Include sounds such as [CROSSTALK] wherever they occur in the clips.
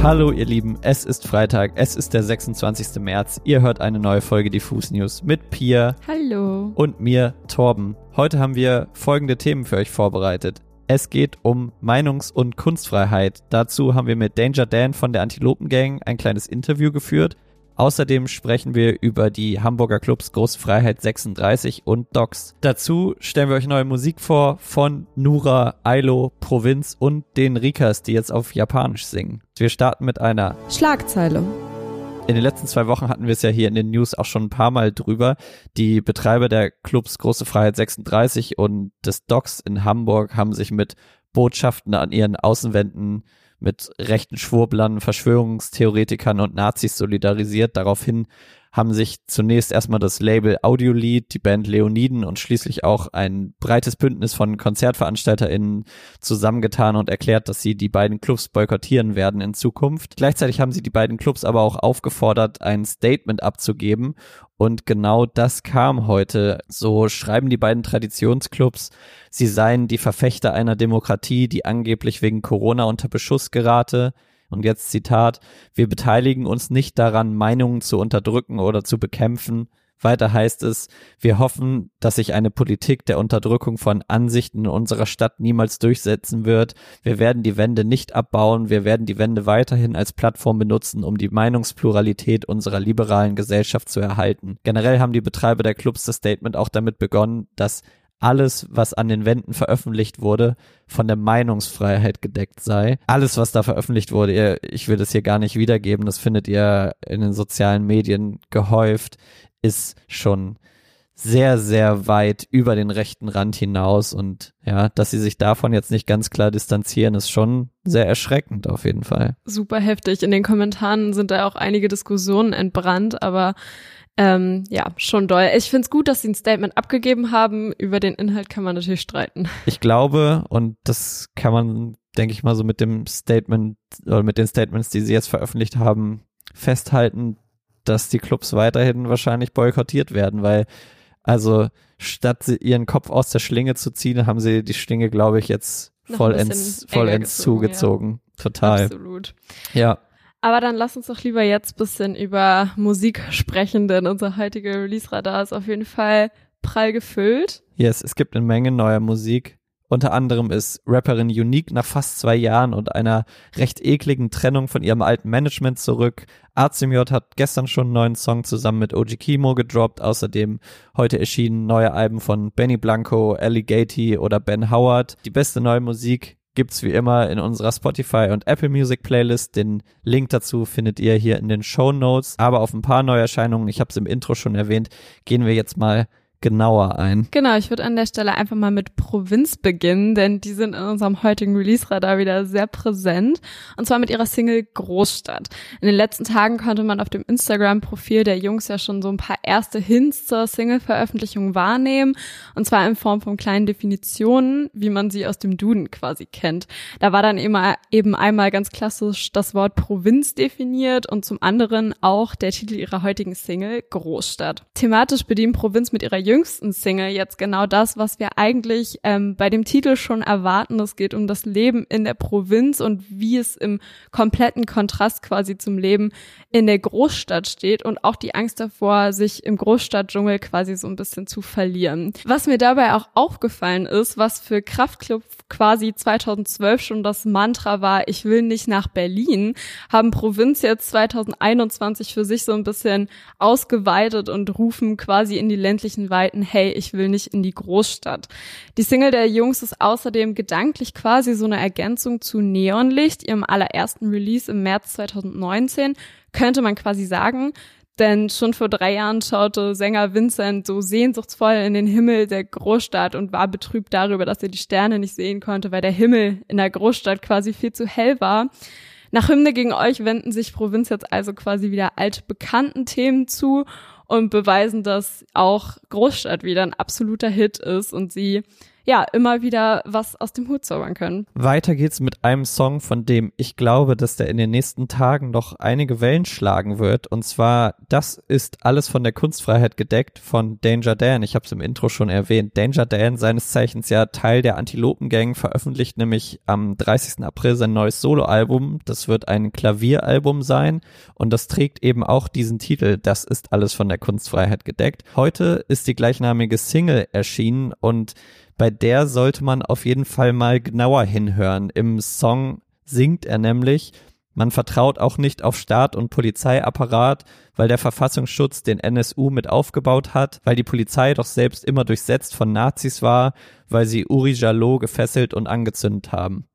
Hallo ihr Lieben, es ist Freitag, es ist der 26. März. Ihr hört eine neue Folge Diffus News mit Pia. Hallo. Und mir, Torben. Heute haben wir folgende Themen für euch vorbereitet. Es geht um Meinungs- und Kunstfreiheit. Dazu haben wir mit Danger Dan von der Antilopen Gang ein kleines Interview geführt. Außerdem sprechen wir über die Hamburger Clubs Große Freiheit 36 und Docs. Dazu stellen wir euch neue Musik vor von Nura, Ailo, Provinz und den Rikas, die jetzt auf Japanisch singen. Wir starten mit einer Schlagzeile. In den letzten zwei Wochen hatten wir es ja hier in den News auch schon ein paar Mal drüber. Die Betreiber der Clubs Große Freiheit 36 und des Docs in Hamburg haben sich mit Botschaften an ihren Außenwänden mit rechten Schwurblern, Verschwörungstheoretikern und Nazis solidarisiert. Daraufhin haben sich zunächst erstmal das Label Audiolied, die Band Leoniden und schließlich auch ein breites Bündnis von KonzertveranstalterInnen zusammengetan und erklärt, dass sie die beiden Clubs boykottieren werden in Zukunft. Gleichzeitig haben sie die beiden Clubs aber auch aufgefordert, ein Statement abzugeben und genau das kam heute. So schreiben die beiden Traditionsclubs, sie seien die Verfechter einer Demokratie, die angeblich wegen Corona unter Beschuss gerate. Und jetzt Zitat, wir beteiligen uns nicht daran, Meinungen zu unterdrücken oder zu bekämpfen. Weiter heißt es, wir hoffen, dass sich eine Politik der Unterdrückung von Ansichten in unserer Stadt niemals durchsetzen wird. Wir werden die Wände nicht abbauen. Wir werden die Wände weiterhin als Plattform benutzen, um die Meinungspluralität unserer liberalen Gesellschaft zu erhalten. Generell haben die Betreiber der Clubs das Statement auch damit begonnen, dass alles, was an den Wänden veröffentlicht wurde, von der Meinungsfreiheit gedeckt sei. Alles, was da veröffentlicht wurde, ich will das hier gar nicht wiedergeben, das findet ihr in den sozialen Medien gehäuft, ist schon sehr, sehr weit über den rechten Rand hinaus und ja, dass sie sich davon jetzt nicht ganz klar distanzieren, ist schon sehr erschreckend auf jeden Fall. Super heftig. In den Kommentaren sind da auch einige Diskussionen entbrannt, aber ähm, ja, schon doll. Ich finde es gut, dass sie ein Statement abgegeben haben. Über den Inhalt kann man natürlich streiten. Ich glaube, und das kann man, denke ich mal, so mit dem Statement oder mit den Statements, die sie jetzt veröffentlicht haben, festhalten, dass die Clubs weiterhin wahrscheinlich boykottiert werden, weil also statt ihren Kopf aus der Schlinge zu ziehen, haben sie die Schlinge, glaube ich, jetzt vollends, vollends zugezogen. Ja. Total. Absolut. Ja. Aber dann lass uns doch lieber jetzt bisschen über Musik sprechen, denn unser heutiger Release-Radar ist auf jeden Fall prall gefüllt. Yes, es gibt eine Menge neuer Musik. Unter anderem ist Rapperin Unique nach fast zwei Jahren und einer recht ekligen Trennung von ihrem alten Management zurück. Arzimiot hat gestern schon einen neuen Song zusammen mit OG Kimo gedroppt. Außerdem heute erschienen neue Alben von Benny Blanco, Ellie Gatey oder Ben Howard. Die beste neue Musik gibt's wie immer in unserer Spotify und Apple Music Playlist. Den Link dazu findet ihr hier in den Show Notes. Aber auf ein paar Neuerscheinungen, ich habe es im Intro schon erwähnt, gehen wir jetzt mal genauer ein. Genau, ich würde an der Stelle einfach mal mit Provinz beginnen, denn die sind in unserem heutigen Release-Radar wieder sehr präsent. Und zwar mit ihrer Single Großstadt. In den letzten Tagen konnte man auf dem Instagram-Profil der Jungs ja schon so ein paar erste Hints zur Single-Veröffentlichung wahrnehmen. Und zwar in Form von kleinen Definitionen, wie man sie aus dem Duden quasi kennt. Da war dann immer eben einmal ganz klassisch das Wort Provinz definiert und zum anderen auch der Titel ihrer heutigen Single Großstadt. Thematisch bedient Provinz mit ihrer jüngsten Single jetzt genau das, was wir eigentlich ähm, bei dem Titel schon erwarten. Es geht um das Leben in der Provinz und wie es im kompletten Kontrast quasi zum Leben in der Großstadt steht und auch die Angst davor, sich im Großstadtdschungel quasi so ein bisschen zu verlieren. Was mir dabei auch aufgefallen ist, was für Kraftclub quasi 2012 schon das Mantra war, ich will nicht nach Berlin, haben Provinz jetzt 2021 für sich so ein bisschen ausgeweitet und rufen quasi in die ländlichen Weiten, hey, ich will nicht in die Großstadt. Die Single der Jungs ist außerdem gedanklich quasi so eine Ergänzung zu Neonlicht, ihrem allerersten Release im März 2019, könnte man quasi sagen. Denn schon vor drei Jahren schaute Sänger Vincent so sehnsuchtsvoll in den Himmel der Großstadt und war betrübt darüber, dass er die Sterne nicht sehen konnte, weil der Himmel in der Großstadt quasi viel zu hell war. Nach Hymne gegen euch wenden sich Provinz jetzt also quasi wieder altbekannten Themen zu und beweisen, dass auch Großstadt wieder ein absoluter Hit ist und sie ja immer wieder was aus dem Hut zaubern können. Weiter geht's mit einem Song, von dem ich glaube, dass der in den nächsten Tagen noch einige Wellen schlagen wird. Und zwar, das ist alles von der Kunstfreiheit gedeckt von Danger Dan. Ich habe es im Intro schon erwähnt. Danger Dan, seines Zeichens ja Teil der Antilopengang, veröffentlicht nämlich am 30. April sein neues Soloalbum. Das wird ein Klavieralbum sein und das trägt eben auch diesen Titel. Das ist alles von der Kunstfreiheit gedeckt. Heute ist die gleichnamige Single erschienen und bei der sollte man auf jeden Fall mal genauer hinhören. Im Song singt er nämlich, man vertraut auch nicht auf Staat und Polizeiapparat, weil der Verfassungsschutz den NSU mit aufgebaut hat, weil die Polizei doch selbst immer durchsetzt von Nazis war, weil sie Uri Jalot gefesselt und angezündet haben.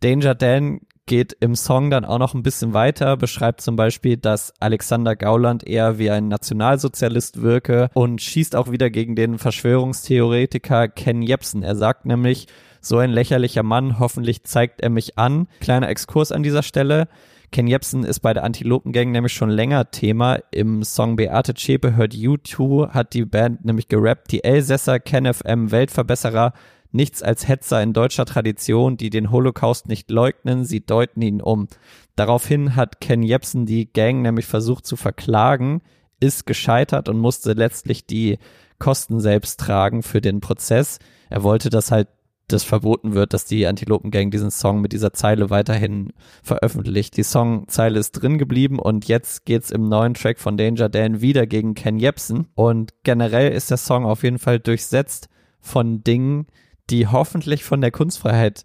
Danger Dan geht im Song dann auch noch ein bisschen weiter, beschreibt zum Beispiel, dass Alexander Gauland eher wie ein Nationalsozialist wirke und schießt auch wieder gegen den Verschwörungstheoretiker Ken Jebsen. Er sagt nämlich, so ein lächerlicher Mann, hoffentlich zeigt er mich an. Kleiner Exkurs an dieser Stelle. Ken Jebsen ist bei der Antilopengang nämlich schon länger Thema. Im Song Beate Zschäpe hört U2 hat die Band nämlich gerappt. Die Elsässer Ken FM Weltverbesserer nichts als Hetzer in deutscher Tradition, die den Holocaust nicht leugnen, sie deuten ihn um. Daraufhin hat Ken Jebsen die Gang nämlich versucht zu verklagen, ist gescheitert und musste letztlich die Kosten selbst tragen für den Prozess. Er wollte, dass halt das verboten wird, dass die Antilopen-Gang diesen Song mit dieser Zeile weiterhin veröffentlicht. Die Songzeile ist drin geblieben und jetzt geht's im neuen Track von Danger Dan wieder gegen Ken Jebsen. Und generell ist der Song auf jeden Fall durchsetzt von Dingen, die hoffentlich von der Kunstfreiheit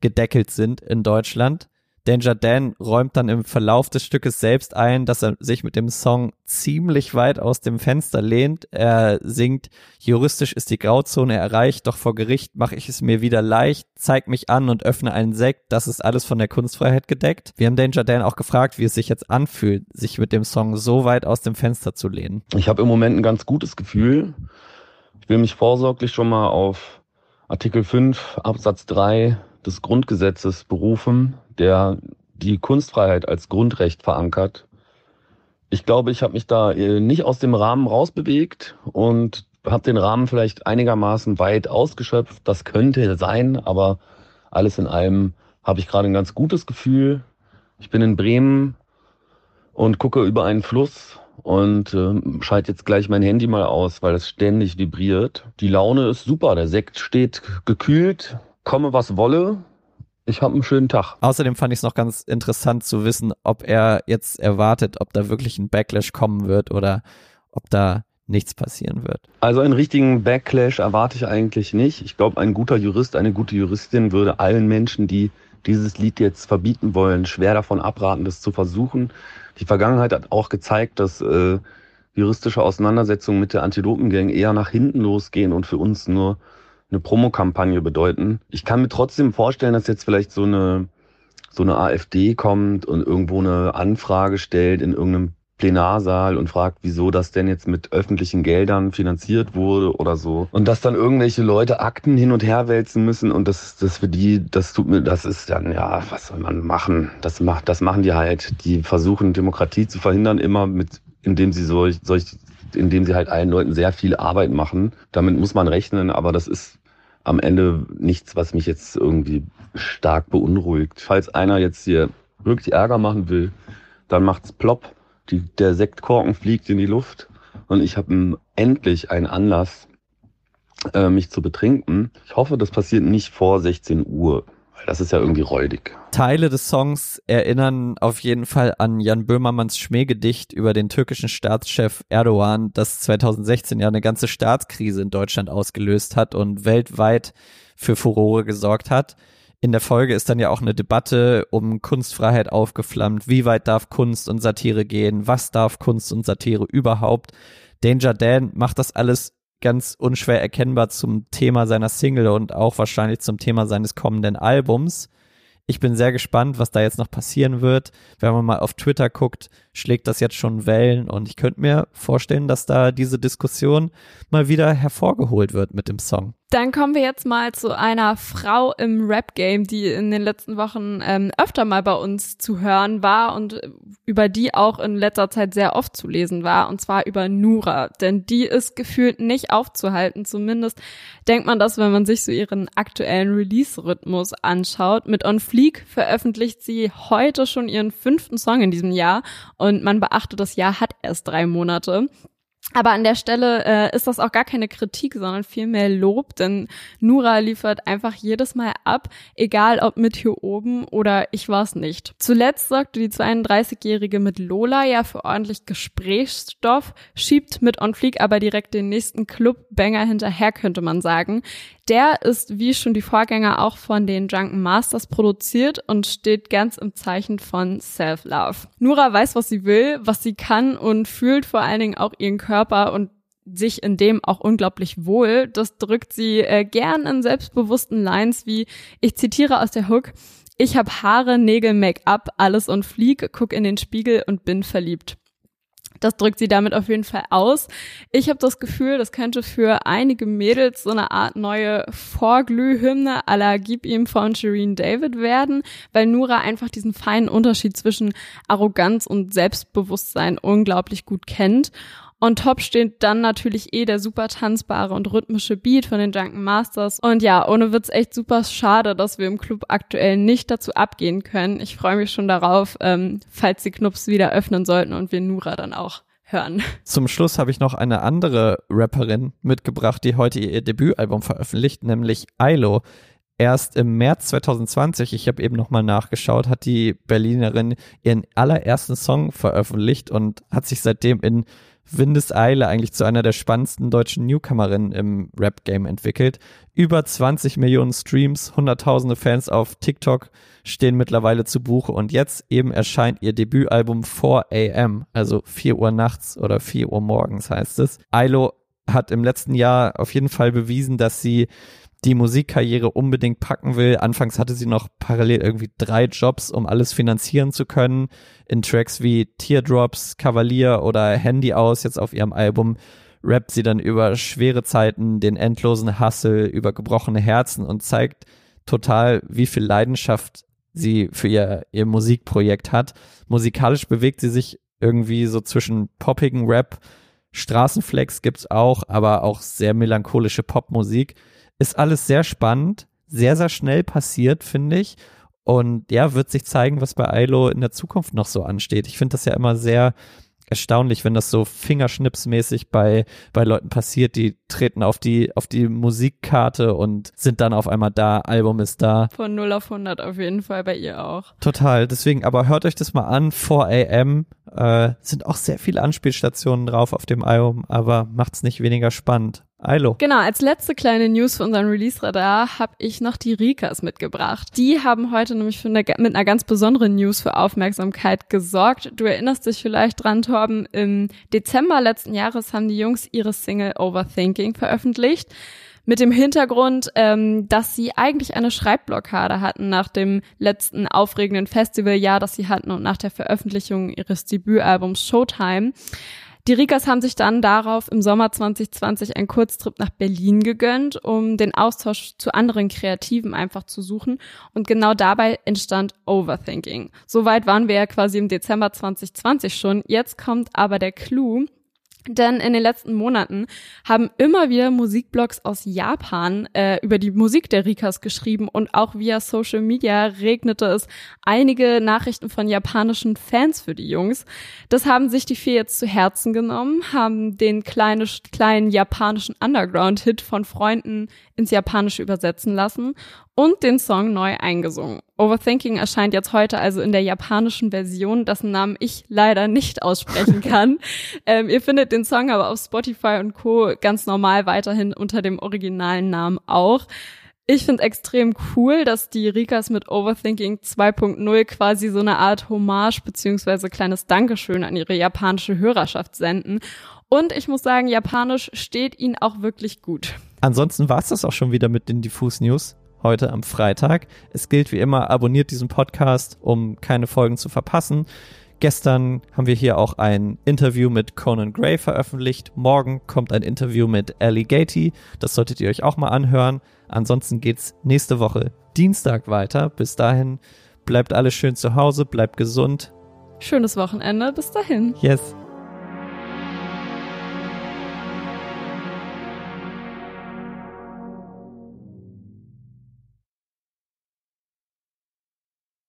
gedeckelt sind in Deutschland. Danger Dan räumt dann im Verlauf des Stückes selbst ein, dass er sich mit dem Song ziemlich weit aus dem Fenster lehnt. Er singt, juristisch ist die Grauzone erreicht, doch vor Gericht mache ich es mir wieder leicht, zeig mich an und öffne einen Sekt, das ist alles von der Kunstfreiheit gedeckt. Wir haben Danger Dan auch gefragt, wie es sich jetzt anfühlt, sich mit dem Song so weit aus dem Fenster zu lehnen. Ich habe im Moment ein ganz gutes Gefühl. Ich will mich vorsorglich schon mal auf Artikel 5 Absatz 3 des Grundgesetzes berufen, der die Kunstfreiheit als Grundrecht verankert. Ich glaube, ich habe mich da äh, nicht aus dem Rahmen rausbewegt und habe den Rahmen vielleicht einigermaßen weit ausgeschöpft. Das könnte sein, aber alles in allem habe ich gerade ein ganz gutes Gefühl. Ich bin in Bremen und gucke über einen Fluss und äh, schalte jetzt gleich mein Handy mal aus, weil es ständig vibriert. Die Laune ist super, der Sekt steht gekühlt, komme was wolle. Ich habe einen schönen Tag. Außerdem fand ich es noch ganz interessant zu wissen, ob er jetzt erwartet, ob da wirklich ein Backlash kommen wird oder ob da nichts passieren wird. Also einen richtigen Backlash erwarte ich eigentlich nicht. Ich glaube, ein guter Jurist, eine gute Juristin würde allen Menschen, die dieses Lied jetzt verbieten wollen, schwer davon abraten, das zu versuchen. Die Vergangenheit hat auch gezeigt, dass äh, juristische Auseinandersetzungen mit der Antilopengang eher nach hinten losgehen und für uns nur eine Promokampagne bedeuten. Ich kann mir trotzdem vorstellen, dass jetzt vielleicht so eine so eine AfD kommt und irgendwo eine Anfrage stellt in irgendeinem Plenarsaal und fragt, wieso das denn jetzt mit öffentlichen Geldern finanziert wurde oder so. Und dass dann irgendwelche Leute Akten hin und her wälzen müssen und das, das für die, das tut mir, das ist dann, ja, was soll man machen? Das macht, das machen die halt. Die versuchen Demokratie zu verhindern, immer mit, indem sie solch, solch, indem sie halt allen Leuten sehr viel Arbeit machen. Damit muss man rechnen, aber das ist am Ende nichts, was mich jetzt irgendwie stark beunruhigt. Falls einer jetzt hier wirklich Ärger machen will, dann macht's plopp die, der Sektkorken fliegt in die Luft und ich habe endlich einen Anlass, äh, mich zu betrinken. Ich hoffe, das passiert nicht vor 16 Uhr, weil das ist ja irgendwie räudig. Teile des Songs erinnern auf jeden Fall an Jan Böhmermanns Schmähgedicht über den türkischen Staatschef Erdogan, das 2016 ja eine ganze Staatskrise in Deutschland ausgelöst hat und weltweit für Furore gesorgt hat in der Folge ist dann ja auch eine Debatte um Kunstfreiheit aufgeflammt. Wie weit darf Kunst und Satire gehen? Was darf Kunst und Satire überhaupt? Danger Dan macht das alles ganz unschwer erkennbar zum Thema seiner Single und auch wahrscheinlich zum Thema seines kommenden Albums. Ich bin sehr gespannt, was da jetzt noch passieren wird. Wenn man mal auf Twitter guckt, schlägt das jetzt schon Wellen und ich könnte mir vorstellen, dass da diese Diskussion mal wieder hervorgeholt wird mit dem Song. Dann kommen wir jetzt mal zu einer Frau im Rap-Game, die in den letzten Wochen ähm, öfter mal bei uns zu hören war und über die auch in letzter Zeit sehr oft zu lesen war, und zwar über Nura. Denn die ist gefühlt nicht aufzuhalten. Zumindest denkt man das, wenn man sich so ihren aktuellen Release-Rhythmus anschaut. Mit On Fleek veröffentlicht sie heute schon ihren fünften Song in diesem Jahr und man beachtet, das Jahr hat erst drei Monate. Aber an der Stelle äh, ist das auch gar keine Kritik, sondern vielmehr Lob, denn Nura liefert einfach jedes Mal ab, egal ob mit hier oben oder ich war's nicht. Zuletzt sorgte die 32-Jährige mit Lola ja für ordentlich Gesprächsstoff, schiebt mit On Fleek aber direkt den nächsten Club-Banger hinterher, könnte man sagen. Der ist wie schon die Vorgänger auch von den Drunken Masters produziert und steht ganz im Zeichen von Self-Love. Nura weiß, was sie will, was sie kann und fühlt vor allen Dingen auch ihren Körper und sich in dem auch unglaublich wohl. Das drückt sie äh, gern in selbstbewussten Lines wie, ich zitiere aus der Hook, ich habe Haare, Nägel, Make-up, alles und flieg, guck in den Spiegel und bin verliebt. Das drückt sie damit auf jeden Fall aus. Ich habe das Gefühl, das könnte für einige Mädels so eine Art neue Vorglühhymne à la Gib ihm von Shireen David werden, weil Nura einfach diesen feinen Unterschied zwischen Arroganz und Selbstbewusstsein unglaublich gut kennt. On top steht dann natürlich eh der super tanzbare und rhythmische Beat von den Drunken Masters. Und ja, ohne Witz echt super schade, dass wir im Club aktuell nicht dazu abgehen können. Ich freue mich schon darauf, ähm, falls die Clubs wieder öffnen sollten und wir Nura dann auch hören. Zum Schluss habe ich noch eine andere Rapperin mitgebracht, die heute ihr Debütalbum veröffentlicht, nämlich Ailo. Erst im März 2020, ich habe eben nochmal nachgeschaut, hat die Berlinerin ihren allerersten Song veröffentlicht und hat sich seitdem in Windeseile eigentlich zu einer der spannendsten deutschen Newcomerinnen im Rap-Game entwickelt. Über 20 Millionen Streams, hunderttausende Fans auf TikTok stehen mittlerweile zu Buche und jetzt eben erscheint ihr Debütalbum 4 AM, also 4 Uhr nachts oder 4 Uhr morgens heißt es. Ailo hat im letzten Jahr auf jeden Fall bewiesen, dass sie die Musikkarriere unbedingt packen will. Anfangs hatte sie noch parallel irgendwie drei Jobs, um alles finanzieren zu können. In Tracks wie Teardrops, Kavalier oder Handy aus, jetzt auf ihrem Album, rappt sie dann über schwere Zeiten, den endlosen Hassel, über gebrochene Herzen und zeigt total, wie viel Leidenschaft sie für ihr, ihr Musikprojekt hat. Musikalisch bewegt sie sich irgendwie so zwischen poppigen Rap, Straßenflex gibt's auch, aber auch sehr melancholische Popmusik. Ist alles sehr spannend, sehr, sehr schnell passiert, finde ich. Und ja, wird sich zeigen, was bei Ailo in der Zukunft noch so ansteht. Ich finde das ja immer sehr erstaunlich, wenn das so fingerschnipsmäßig bei, bei Leuten passiert, die treten auf die, auf die Musikkarte und sind dann auf einmal da, Album ist da. Von 0 auf 100 auf jeden Fall bei ihr auch. Total, deswegen, aber hört euch das mal an, 4 AM, äh, sind auch sehr viele Anspielstationen drauf auf dem Album, aber macht's nicht weniger spannend. Ailo. Genau, als letzte kleine News für unseren Release-Radar habe ich noch die Rikas mitgebracht. Die haben heute nämlich eine, mit einer ganz besonderen News für Aufmerksamkeit gesorgt. Du erinnerst dich vielleicht dran, Torben, im Dezember letzten Jahres haben die Jungs ihre Single Overthinking veröffentlicht mit dem Hintergrund, ähm, dass sie eigentlich eine Schreibblockade hatten nach dem letzten aufregenden Festivaljahr, das sie hatten und nach der Veröffentlichung ihres Debütalbums Showtime. Die Rikas haben sich dann darauf im Sommer 2020 einen Kurztrip nach Berlin gegönnt, um den Austausch zu anderen Kreativen einfach zu suchen. Und genau dabei entstand Overthinking. Soweit waren wir ja quasi im Dezember 2020 schon. Jetzt kommt aber der Clou. Denn in den letzten Monaten haben immer wieder Musikblogs aus Japan äh, über die Musik der Rikas geschrieben und auch via Social Media regnete es einige Nachrichten von japanischen Fans für die Jungs. Das haben sich die vier jetzt zu Herzen genommen, haben den kleine, kleinen japanischen Underground-Hit von Freunden ins Japanische übersetzen lassen und den Song neu eingesungen. Overthinking erscheint jetzt heute also in der japanischen Version, dessen Namen ich leider nicht aussprechen [LAUGHS] kann. ähm, ihr findet den Song aber auf Spotify und Co. ganz normal weiterhin unter dem originalen Namen auch. Ich finde extrem cool, dass die Rikas mit Overthinking 2.0 quasi so eine Art Hommage beziehungsweise kleines Dankeschön an ihre japanische Hörerschaft senden. Und ich muss sagen, Japanisch steht ihnen auch wirklich gut. Ansonsten war es das auch schon wieder mit den Diffus News heute am Freitag. Es gilt wie immer, abonniert diesen Podcast, um keine Folgen zu verpassen. Gestern haben wir hier auch ein Interview mit Conan Gray veröffentlicht. Morgen kommt ein Interview mit Ellie Gatey. Das solltet ihr euch auch mal anhören. Ansonsten geht's nächste Woche Dienstag weiter. Bis dahin bleibt alles schön zu Hause, bleibt gesund. Schönes Wochenende. Bis dahin. Yes.